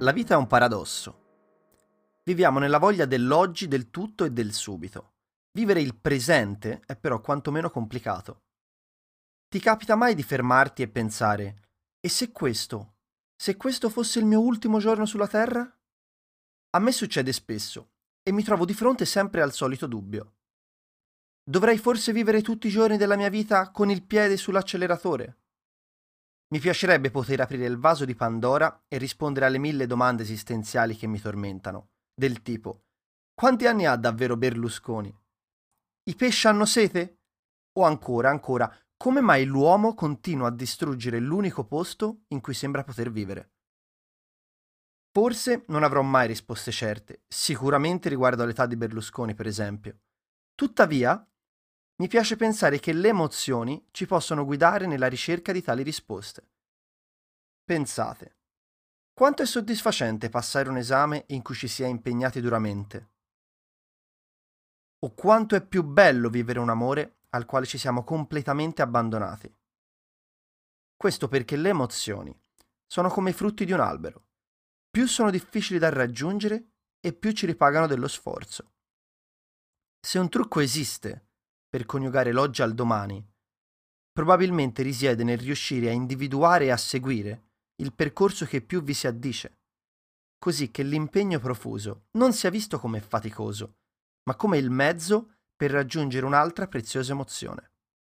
La vita è un paradosso. Viviamo nella voglia dell'oggi, del tutto e del subito. Vivere il presente è però quantomeno complicato. Ti capita mai di fermarti e pensare, e se questo, se questo fosse il mio ultimo giorno sulla Terra? A me succede spesso e mi trovo di fronte sempre al solito dubbio. Dovrei forse vivere tutti i giorni della mia vita con il piede sull'acceleratore? Mi piacerebbe poter aprire il vaso di Pandora e rispondere alle mille domande esistenziali che mi tormentano, del tipo quanti anni ha davvero Berlusconi? I pesci hanno sete? O ancora, ancora, come mai l'uomo continua a distruggere l'unico posto in cui sembra poter vivere? Forse non avrò mai risposte certe, sicuramente riguardo all'età di Berlusconi, per esempio. Tuttavia, mi piace pensare che le emozioni ci possono guidare nella ricerca di tali risposte. Pensate, quanto è soddisfacente passare un esame in cui ci si è impegnati duramente? O quanto è più bello vivere un amore al quale ci siamo completamente abbandonati? Questo perché le emozioni sono come i frutti di un albero. Più sono difficili da raggiungere e più ci ripagano dello sforzo. Se un trucco esiste per coniugare l'oggi al domani, probabilmente risiede nel riuscire a individuare e a seguire il percorso che più vi si addice, così che l'impegno profuso non sia visto come faticoso, ma come il mezzo per raggiungere un'altra preziosa emozione.